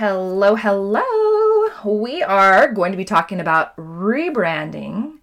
Hello, hello. We are going to be talking about rebranding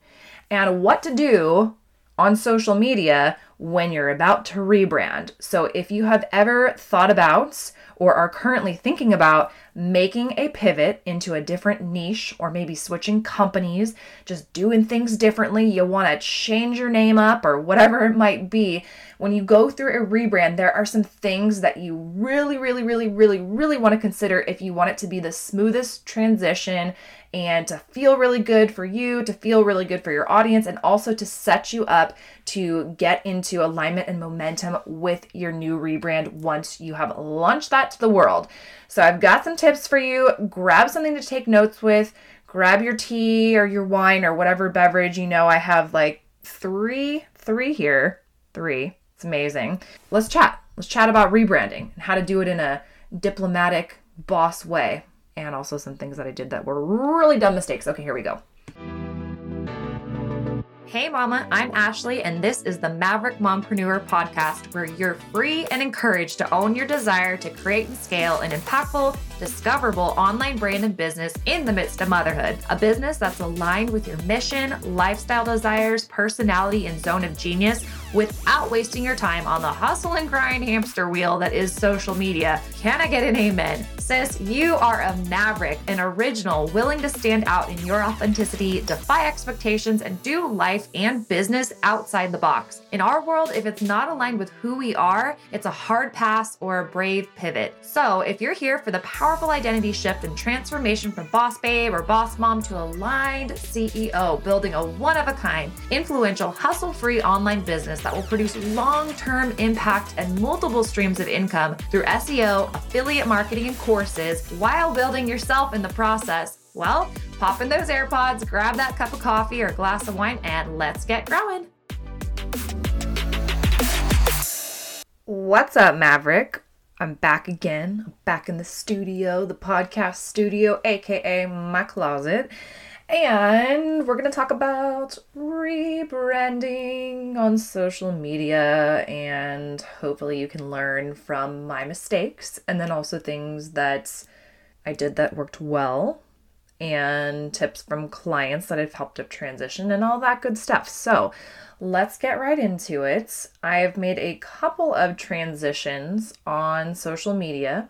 and what to do on social media when you're about to rebrand. So, if you have ever thought about or are currently thinking about making a pivot into a different niche or maybe switching companies, just doing things differently, you want to change your name up or whatever it might be, when you go through a rebrand, there are some things that you really, really, really, really, really want to consider if you want it to be the smoothest transition and to feel really good for you, to feel really good for your audience, and also to set you up to get into alignment and momentum with your new rebrand once you have launched that the world. So, I've got some tips for you. Grab something to take notes with, grab your tea or your wine or whatever beverage. You know, I have like three, three here, three. It's amazing. Let's chat. Let's chat about rebranding and how to do it in a diplomatic, boss way and also some things that I did that were really dumb mistakes. Okay, here we go. Hey, Mama, I'm Ashley, and this is the Maverick Mompreneur podcast, where you're free and encouraged to own your desire to create and scale an impactful, discoverable online brand and business in the midst of motherhood. A business that's aligned with your mission, lifestyle desires, personality, and zone of genius without wasting your time on the hustle and grind hamster wheel that is social media. Can I get an amen? Sis, you are a maverick, an original, willing to stand out in your authenticity, defy expectations, and do life and business outside the box. In our world, if it's not aligned with who we are, it's a hard pass or a brave pivot. So, if you're here for the powerful identity shift and transformation from boss babe or boss mom to aligned CEO, building a one of a kind, influential, hustle free online business that will produce long term impact and multiple streams of income through SEO, affiliate marketing, and courses while building yourself in the process. Well, pop in those AirPods, grab that cup of coffee or glass of wine, and let's get growing. What's up, Maverick? I'm back again. Back in the studio, the podcast studio, aka my closet. And we're going to talk about rebranding on social media, and hopefully, you can learn from my mistakes and then also things that I did that worked well, and tips from clients that I've helped to transition, and all that good stuff. So, let's get right into it. I've made a couple of transitions on social media,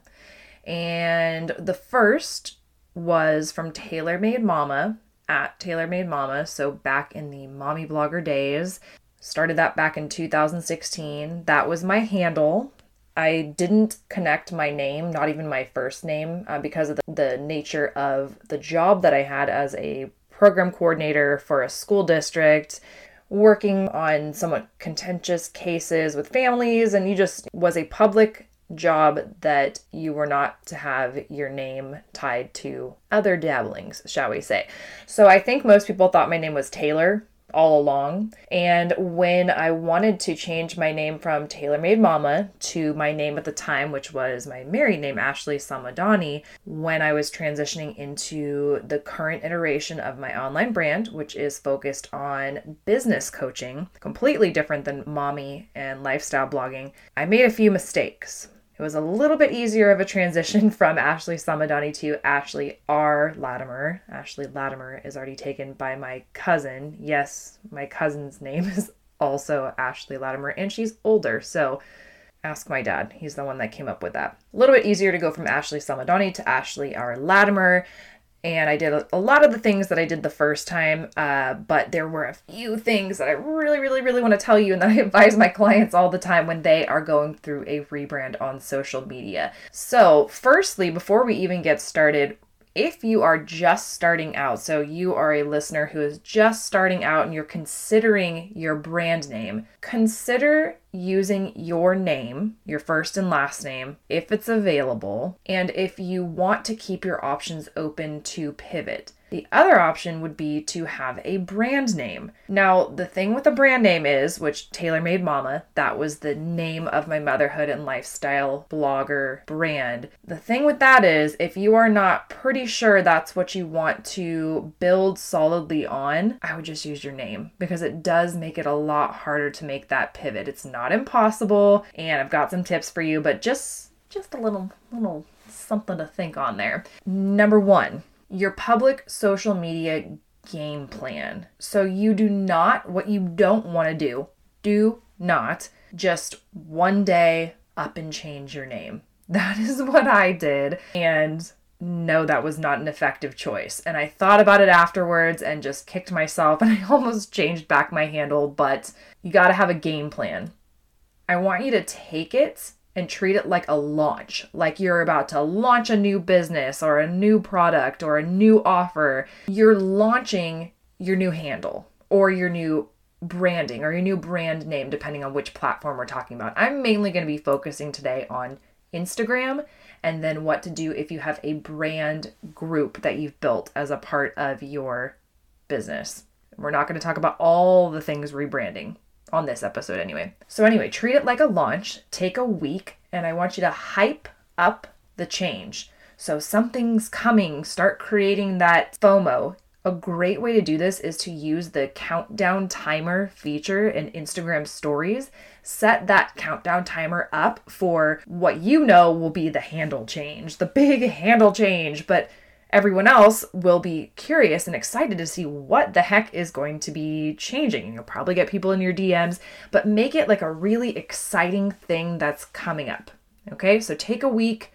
and the first was from Taylor Made Mama at Taylor Made Mama, so back in the mommy blogger days. Started that back in 2016. That was my handle. I didn't connect my name, not even my first name, uh, because of the, the nature of the job that I had as a program coordinator for a school district working on somewhat contentious cases with families and you just was a public job that you were not to have your name tied to other dabblings, shall we say. So I think most people thought my name was Taylor all along. And when I wanted to change my name from Made Mama to my name at the time, which was my married name, Ashley Samadani, when I was transitioning into the current iteration of my online brand, which is focused on business coaching, completely different than mommy and lifestyle blogging, I made a few mistakes. It was a little bit easier of a transition from Ashley Samadani to Ashley R. Latimer. Ashley Latimer is already taken by my cousin. Yes, my cousin's name is also Ashley Latimer, and she's older, so ask my dad. He's the one that came up with that. A little bit easier to go from Ashley Samadani to Ashley R. Latimer and I did a, lot of the things that I did the first time, uh, but there were a few things that I really, really, really want to tell you, and that I advise my clients all the time when they are going through a rebrand on social media. So, firstly, before we even get started, if you are just starting out, so you are a listener who is just starting out and you're considering your brand name, consider using your name, your first and last name, if it's available, and if you want to keep your options open to pivot. The other option would be to have a brand name. Now, the thing with a brand name is, which Taylor Made Mama, that was the name of my motherhood and lifestyle blogger brand. The thing with that is, if you are not pretty sure that's what you want to build solidly on, I would just use your name because it does make it a lot harder to make that pivot. It's not impossible, and I've got some tips for you, but just just a little little something to think on there. Number 1, your public social media game plan. So you do not what you don't want to do. Do not just one day up and change your name. That is what I did. And no, that was not an effective choice. And I thought about it afterwards and just kicked myself and I almost changed back my handle, but you got to have a game plan. I want you to take it and treat it like a launch, like you're about to launch a new business or a new product or a new offer. You're launching your new handle or your new branding or your new brand name, depending on which platform we're talking about. I'm mainly going to be focusing today on Instagram and then what to do if you have a brand group that you've built as a part of your business. We're not going to talk about all the things rebranding on this episode anyway. So, anyway, treat it like a launch, take a week, and I want you to hype up the change. So, something's coming, start creating that FOMO. A great way to do this is to use the countdown timer feature in Instagram stories. Set that countdown timer up for what you know will be the handle change, the big handle change, but everyone else will be curious and excited to see what the heck is going to be changing. You'll probably get people in your DMs, but make it like a really exciting thing that's coming up. Okay, so take a week,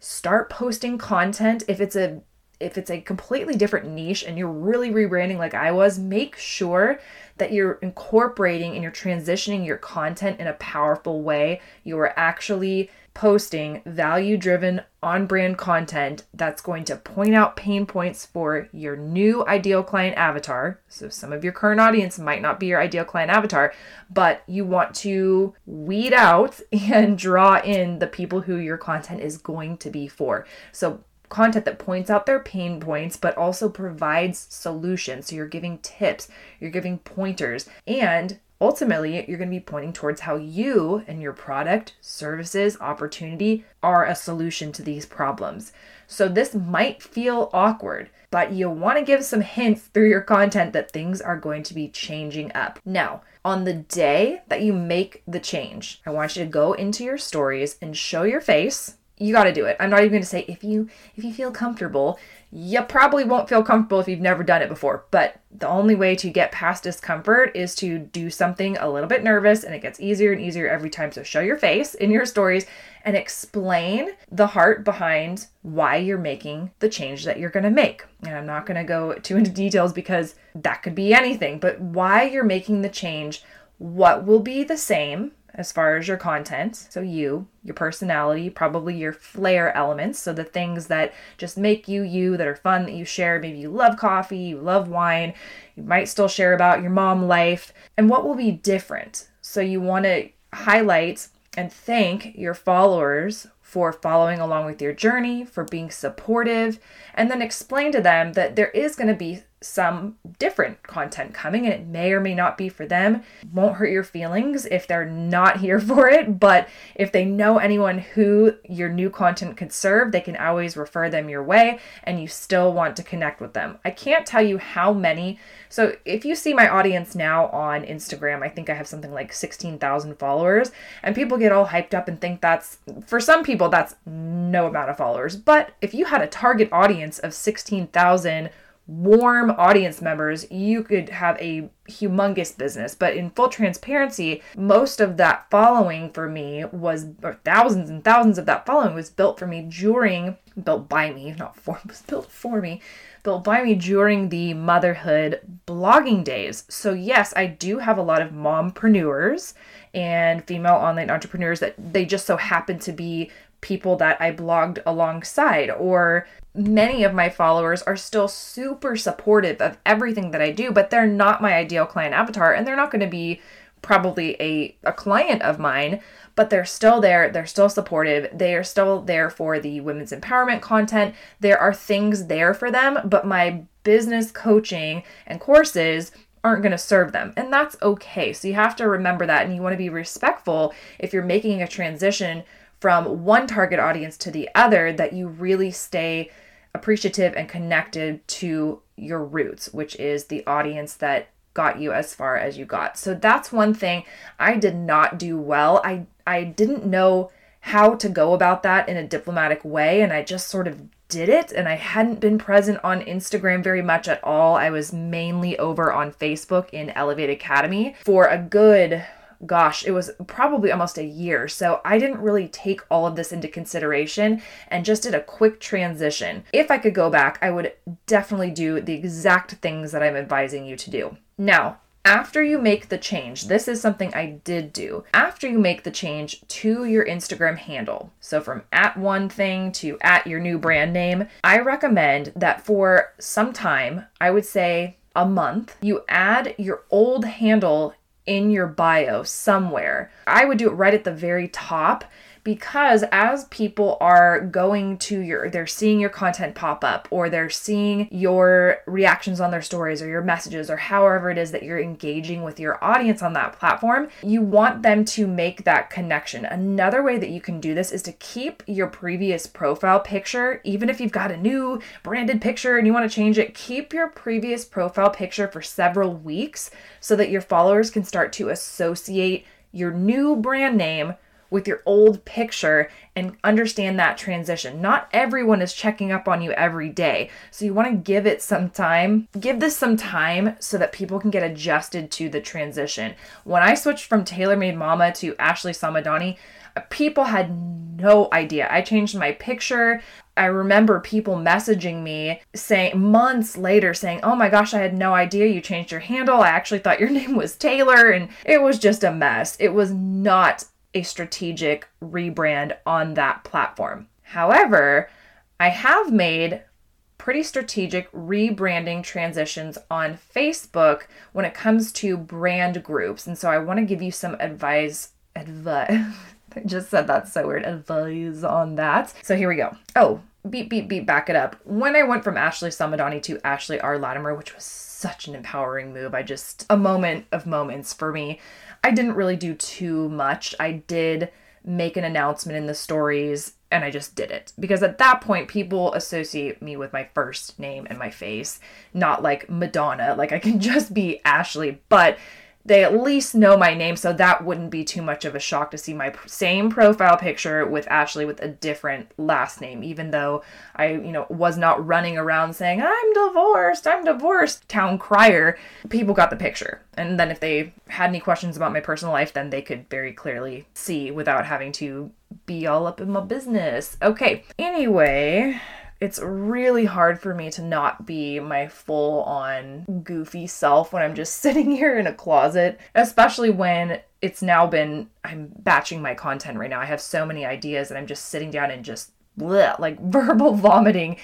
start posting content. If it's a if it's a completely different niche and you're really rebranding like I was, make sure that you're incorporating and you're transitioning your content in a powerful way. You are actually posting value driven on brand content that's going to point out pain points for your new ideal client avatar. So, some of your current audience might not be your ideal client avatar, but you want to weed out and draw in the people who your content is going to be for. So, content that points out their pain points, but also provides solutions. So you're giving tips, you're giving pointers, and ultimately you're going to be pointing towards how you and your product, services, opportunity are a solution to these problems. So this might feel awkward, but you want to give some hints through your content that things are going to be changing up. Now, on the day that you make the change, I want you to go into your stories and show your face you got to do it. I'm not even going to say if you if you feel comfortable. You probably won't feel comfortable if you've never done it before, but the only way to get past discomfort is to do something a little bit nervous and it gets easier and easier every time. So show your face in your stories and explain the heart behind why you're making the change that you're going to make. And I'm not going to go too into details because that could be anything, but why you're making the change, what will be the same as far as your content. So, you, your personality, probably your flair elements. So, the things that just make you you, that are fun, that you share. Maybe you love coffee, you love wine, you might still share about your mom life. And what will be different? So, you want to highlight and thank your followers for following along with your journey, for being supportive, and then explain to them that there is going to be some different content coming and it may or may not be for them. Won't hurt your feelings if they're not here for it, but if they know anyone who your new content could serve, they can always refer them your way and you still want to connect with them. I can't tell you how many. So if you see my audience now on Instagram, I think I have something like 16,000 followers and people get all hyped up and think that's for some people that's no amount of followers. But if you had a target audience of 16,000 warm audience members, you could have a humongous business. But in full transparency, most of that following for me was, or thousands and thousands of that following was built for me during, built by me, not for, was built for me, built by me during the motherhood blogging days. So, yes, I do have a lot of mompreneurs and female online entrepreneurs that they just so happen to be people that I blogged alongside, or many of my followers are still super supportive of everything that I do, but they're not my ideal client avatar and they're not going to be probably a, a client of mine, but they're still there. They're still supportive. They are still there for the women's empowerment content. There are things there for them, but my business coaching and courses aren't going to serve them. And that's okay. So you have to remember that and you want to be respectful if you're making a transition from one target audience to the other that you really stay appreciative and connected to your roots, which is the audience that got you as far as you got. So that's one thing I did not do well. I I didn't know how to go about that in a diplomatic way. And I just sort of did it. And I hadn't been present on Instagram very much at all. I was mainly over on Facebook in Elevate Academy for a good gosh, it was probably almost a year. So I didn't really take all of this into consideration and just did a quick transition. If I could go back, I would definitely do the exact things that I'm advising you to do. Now, after you make the change, this is something I did do. After you make the change to your Instagram handle, so from at one thing to at your new brand name, I recommend that for some time, I would say a month, you add your old handle in your bio somewhere. I would do it right at the very top because as people are going to your they're seeing your content pop up or they're seeing your reactions on their stories or your messages or however it is that you're engaging with your audience on that platform you want them to make that connection. Another way that you can do this is to keep your previous profile picture even if you've got a new branded picture and you want to change it keep your previous profile picture for several weeks so that your followers can start to associate your new brand name with your old picture and understand that transition. Not everyone is checking up on you every day. So you want to give it some time. Give this some time so that people can get adjusted to the transition. When I switched from TaylorMade Mama to Ashley Samadani, uh, people had no idea. I changed my picture. I remember people messaging me saying months later saying, "Oh my gosh, I had no idea you changed your handle. I actually thought your name was Taylor." And it was just a mess. It was not a strategic rebrand on that platform. However, I have made pretty strategic rebranding transitions on Facebook when it comes to brand groups. And so I want to give you some advice advice. I just said that so weird. Advice on that. So here we go. Oh, beep beep beep back it up. When I went from Ashley Samadani to Ashley R. Latimer, which was such an empowering move. I just a moment of moments for me. I didn't really do too much. I did make an announcement in the stories and I just did it because at that point people associate me with my first name and my face, not like Madonna. Like I can just be Ashley, but they at least know my name, so that wouldn't be too much of a shock to see my same profile picture with Ashley with a different last name, even though I, you know, was not running around saying, I'm divorced, I'm divorced, town crier. People got the picture. And then if they had any questions about my personal life, then they could very clearly see without having to be all up in my business. Okay, anyway it's really hard for me to not be my full on goofy self when I'm just sitting here in a closet, especially when it's now been I'm batching my content right now. I have so many ideas and I'm just sitting down and just bleh, like verbal vomiting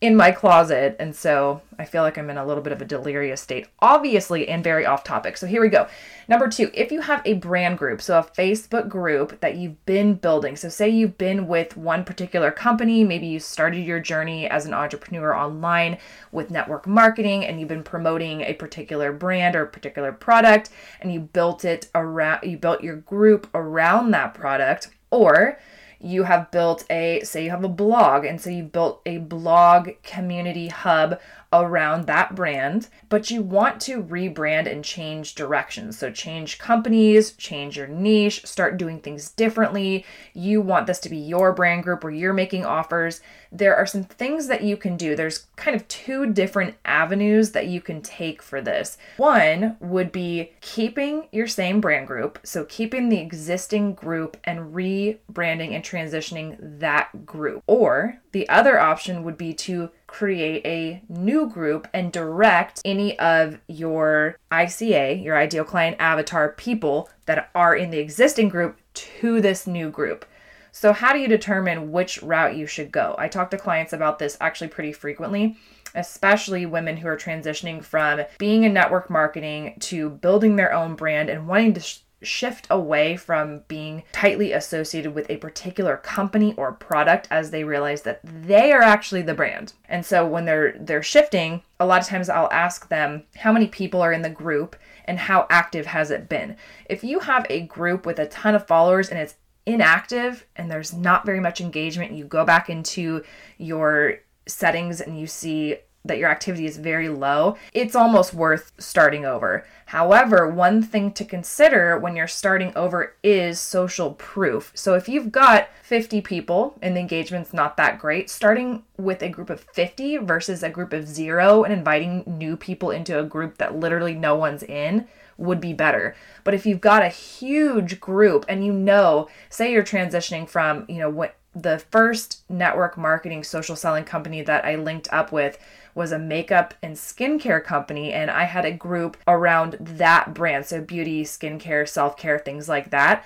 in my closet. And so I feel like I'm in a little bit of a delirious state, obviously, and very off topic. So here we go. Number two, if you have a brand group, so a Facebook group that you've been building, so say you've been with one particular company, maybe you started your journey as an entrepreneur online with network marketing and you've been promoting a particular brand or particular product and you built it around, you built your group around that product. Or you have built a, say you have a blog, and so you've built a blog community hub around that brand, but you want to rebrand and change directions. So, change companies, change your niche, start doing things differently. You want this to be your brand group where you're making offers. There are some things that you can do. There's kind of two different avenues that you can take for this. One would be keeping your same brand group, so keeping the existing group and rebranding and transitioning that group. Or the other option would be to create a new group and direct any of your ICA, your ideal client avatar people that are in the existing group to this new group. So, how do you determine which route you should go? I talk to clients about this actually pretty frequently, especially women who are transitioning from being in network marketing to building their own brand and wanting to shift away from being tightly associated with a particular company or product as they realize that they are actually the brand. And so when they're they're shifting, a lot of times I'll ask them how many people are in the group and how active has it been. If you have a group with a ton of followers and it's inactive and there's not very much engagement, you go back into your settings and you see that your activity is very low, it's almost worth starting over. However, one thing to consider when you're starting over is social proof. So if you've got 50 people and the engagement's not that great, starting with a group of 50 versus a group of zero and inviting new people into a group that literally no one's in would be better. But if you've got a huge group and you know, say you're transitioning from, you know, what the first network marketing social selling company that I linked up with was a makeup and skincare company, and I had a group around that brand. So, beauty, skincare, self care, things like that.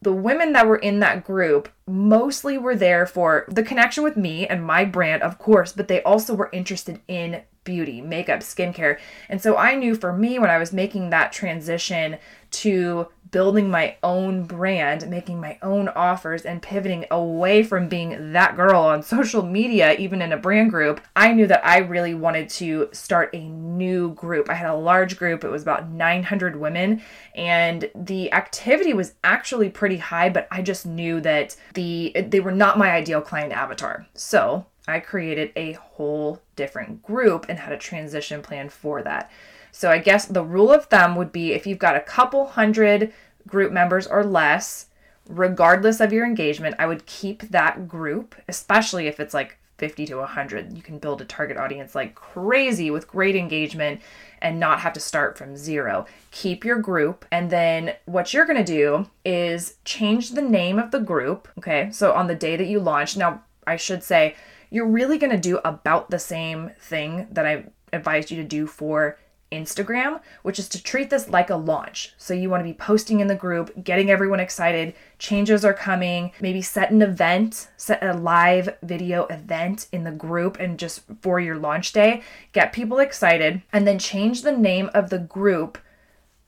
The women that were in that group mostly were there for the connection with me and my brand, of course, but they also were interested in beauty, makeup, skincare. And so I knew for me when I was making that transition to building my own brand, making my own offers, and pivoting away from being that girl on social media, even in a brand group, I knew that I really wanted to start a new group. I had a large group, it was about 900 women, and the activity was actually pretty high, but I just knew that the they were not my ideal client avatar. So I created a whole different group and had a transition plan for that. So I guess the rule of thumb would be if you've got a couple hundred group members or less, regardless of your engagement, I would keep that group, especially if it's like 50 to 100. You can build a target audience like crazy with great engagement and not have to start from zero. Keep your group, and then what you're gonna do is change the name of the group. Okay, so on the day that you launch, now I should say, you're really gonna do about the same thing that I advised you to do for Instagram, which is to treat this like a launch. So you want to be posting in the group, getting everyone excited. Changes are coming. Maybe set an event, set a live video event in the group and just for your launch day, get people excited, and then change the name of the group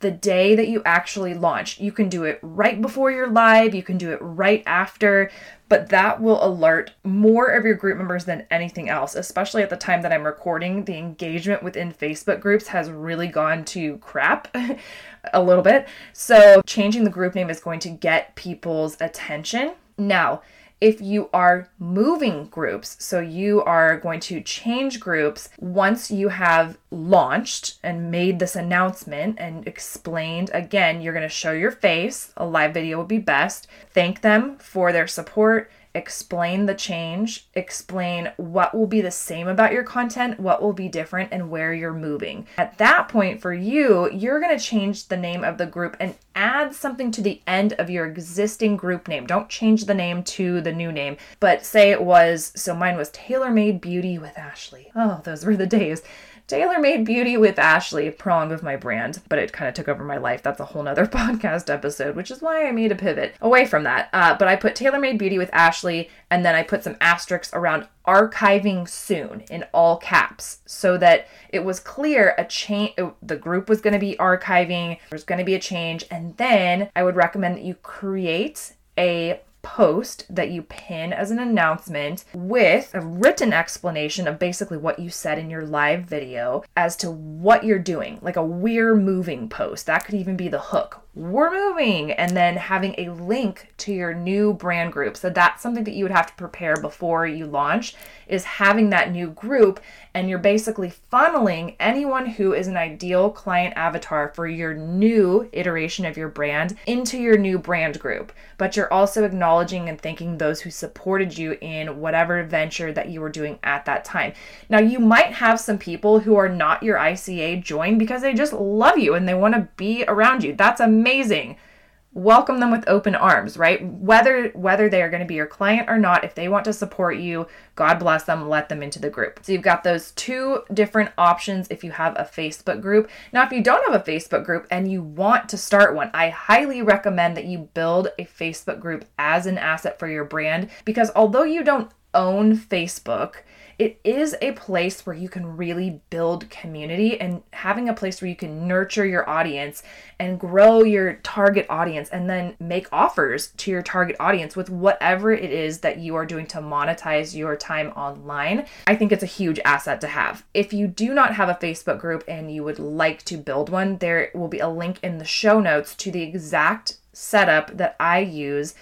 the day that you actually launch. You can do it right before you're live, you can do it right after, but that will alert more of your group members than anything else, especially at the time that I'm recording. The engagement within Facebook groups has really gone to crap a little bit. So, changing the group name is going to get people's attention. Now, if you are moving groups, so you are going to change groups once you have launched and made this announcement and explained again, you're going to show your face. A live video would be best. Thank them for their support explain the change, explain what will be the same about your content, what will be different, and where you're moving. At that point, for you, you're going to change the name of the group and add something to the end of your existing group name. Don't change the name to the new name, but say it was so mine was Taylor Made Beauty with Ashley. Oh, those were the days. Taylor Made Beauty with Ashley, prong of my brand, but it kind of took over my life. That's a whole nother podcast episode, which is why I made a pivot away from that. Uh, but I put Taylor Made Beauty with Ashley, and then I put some asterisks around archiving soon in all caps so that it was clear a change the group was going to be archiving there's going to be a change and then i would recommend that you create a post that you pin as an announcement with a written explanation of basically what you said in your live video as to what you're doing, like a we're moving post. That could even be the hook we're moving and then having a link to your new brand group. So that's something that you would have to prepare before you launch is having that new group and you're basically funneling anyone who is an ideal client avatar for your new iteration of your brand into your new brand group. But you're also acknowledging and thanking those who supported you in whatever venture that you were doing at that time. Now you might have some people who are not your ICA join because they just love you and they want to be around you. That's a amazing. Welcome them with open arms right? Whether whether they are going to be your client or not if they want to support you god bless them let them into the group. So you've got those two different options if you have a facebook group. Now if you don't have a facebook group and you want to start one i highly recommend that you build a facebook group as an asset for your brand because although you don't own facebook it is a place where you can really build community and having a place where you can nurture your audience and grow your target audience and then make offers to your target audience with whatever it is that you are doing to monetize your time online. I think it's a huge asset to have. If you do not have a Facebook group and you would like to build one, there will be a link in the show notes to the exact setup that I use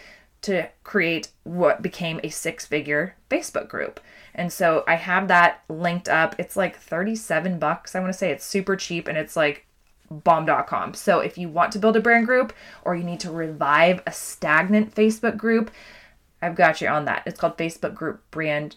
to create what became a six figure Facebook group. And so I have that linked up. It's like 37 bucks. I want to say it's super cheap and it's like bomb.com. So if you want to build a brand group or you need to revive a stagnant Facebook group, I've got you on that. It's called Facebook Group Brand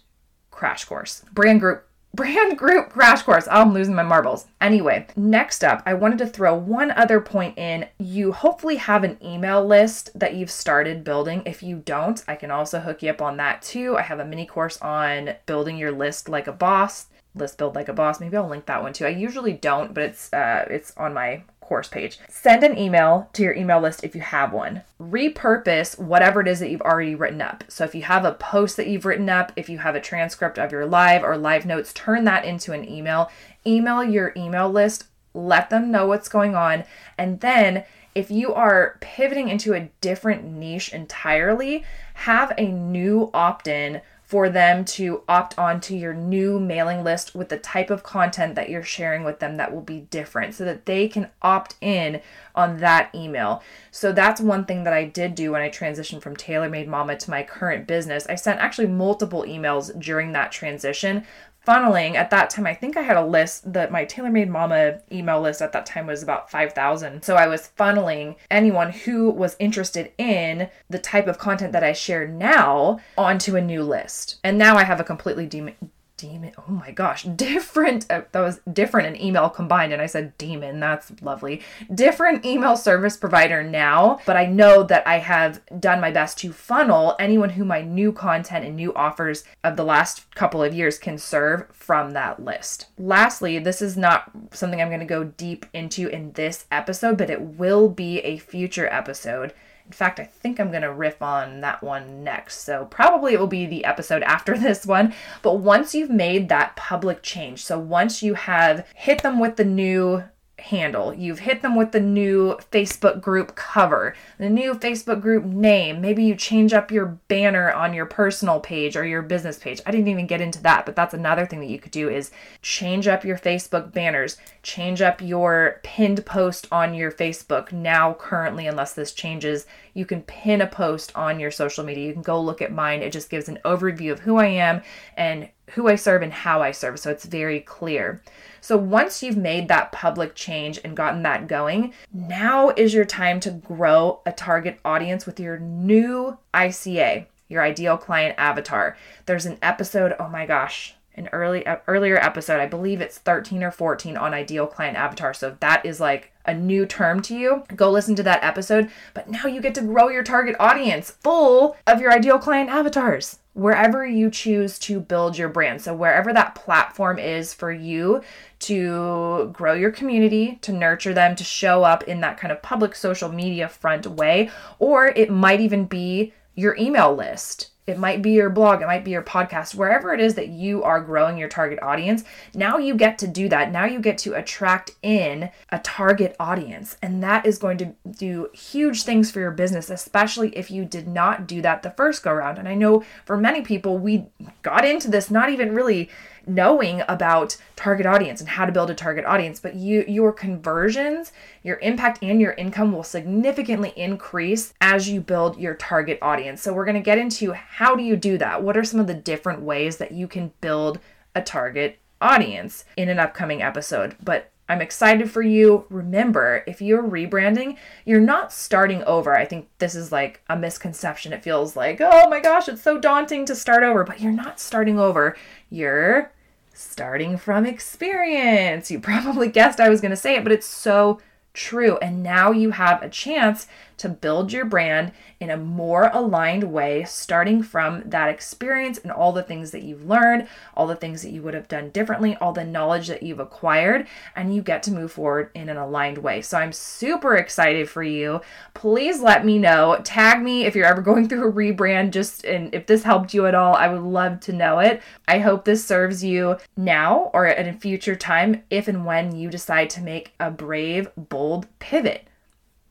Crash Course. Brand Group brand group crash course. Oh, I'm losing my marbles. Anyway, next up, I wanted to throw one other point in. You hopefully have an email list that you've started building. If you don't, I can also hook you up on that too. I have a mini course on building your list like a boss list build like a boss maybe i'll link that one too i usually don't but it's uh it's on my course page. Send an email to your email list if you have one. Repurpose whatever it is that you've already written up. So if you have a post that you've written up, if you have a transcript of your live or live notes, turn that into an email. Email your email list, let them know what's going on, and then if you are pivoting into a different niche entirely, have a new opt in for them to opt on to your new mailing list with the type of content that you're sharing with them that will be different so that they can opt in on that email. So that's one thing that I did do when I transitioned from TaylorMade Mama to my current business. I sent actually multiple emails during that transition funneling at that time i think i had a list that my taylor-made mama email list at that time was about 5000 so i was funneling anyone who was interested in the type of content that i share now onto a new list. And now i have a completely de- demon oh my gosh different uh, that was different and email combined. And i said demon that's lovely. Different email service provider now but i know that i have done my best to funnel anyone who my new content and new offers of the last couple of years can serve from that list. Lastly this is not something i'm going to go deep into in this episode but it will be a future episode in fact, I think I'm going to riff on that one next. So probably it will be the episode after this one. But once you've made that public change, so once you have hit them with the new handle. You've hit them with the new Facebook group cover, the new Facebook group name. Maybe you change up your banner on your personal page or your business page. I didn't even get into that, but that's another thing that you could do is change up your Facebook banners, change up your pinned post on your Facebook. Now currently unless this changes, you can pin a post on your social media. You can go look at mine. It just gives an overview of who I am and who I serve and how I serve. So it's very clear. So once you've made that public change and gotten that going, now is your time to grow a target audience with your new ICA, your ideal client avatar. There's an episode, oh my gosh, an early uh, earlier episode, I believe it's 13 or 14 on ideal client avatar. So that is like a new term to you, go listen to that episode. But now you get to grow your target audience full of your ideal client avatars wherever you choose to build your brand. So, wherever that platform is for you to grow your community, to nurture them, to show up in that kind of public social media front way, or it might even be your email list it might be your blog, it might be your podcast, wherever it is that you are growing your target audience. Now you get to do that. Now you get to attract in a target audience. And that is going to do huge things for your business, especially if you did not do that the first go round. And I know for many people, we got into this not even really knowing about target audience and how to build a target audience but you your conversions your impact and your income will significantly increase as you build your target audience so we're going to get into how do you do that what are some of the different ways that you can build a target audience in an upcoming episode but I'm excited for you. Remember, if you're rebranding, you're not starting over. I think this is like a misconception. It feels like, oh my gosh, it's so daunting to start over, but you're not starting over. You're starting from experience. You probably guessed I was going to say it, but it's so true. And now you have a chance to build your brand in a more aligned way, starting from that experience and all the things that you've learned, all the things that you would have done differently, all the knowledge that you've acquired, and you get to move forward in an aligned way. So I'm super excited for you. Please let me know. Tag me if you're ever going through a rebrand, just and if this helped you at all, I would love to know it. I hope this serves you now or at a future time if and when you decide to make a brave, bold pivot.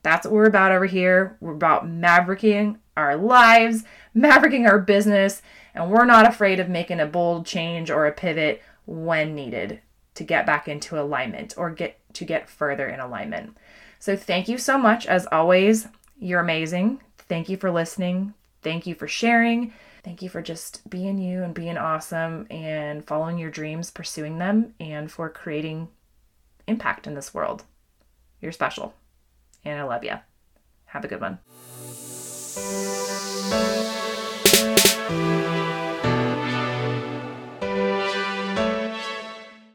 That's what we're about over here. We're about mavericking our lives, mavericking our business, and we're not afraid of making a bold change or a pivot when needed to get back into alignment or get to get further in alignment. So thank you so much as always. You're amazing. Thank you for listening. Thank you for sharing. Thank you for just being you and being awesome and following your dreams, pursuing them, and for creating impact in this world. You're special. And I love you. Have a good one.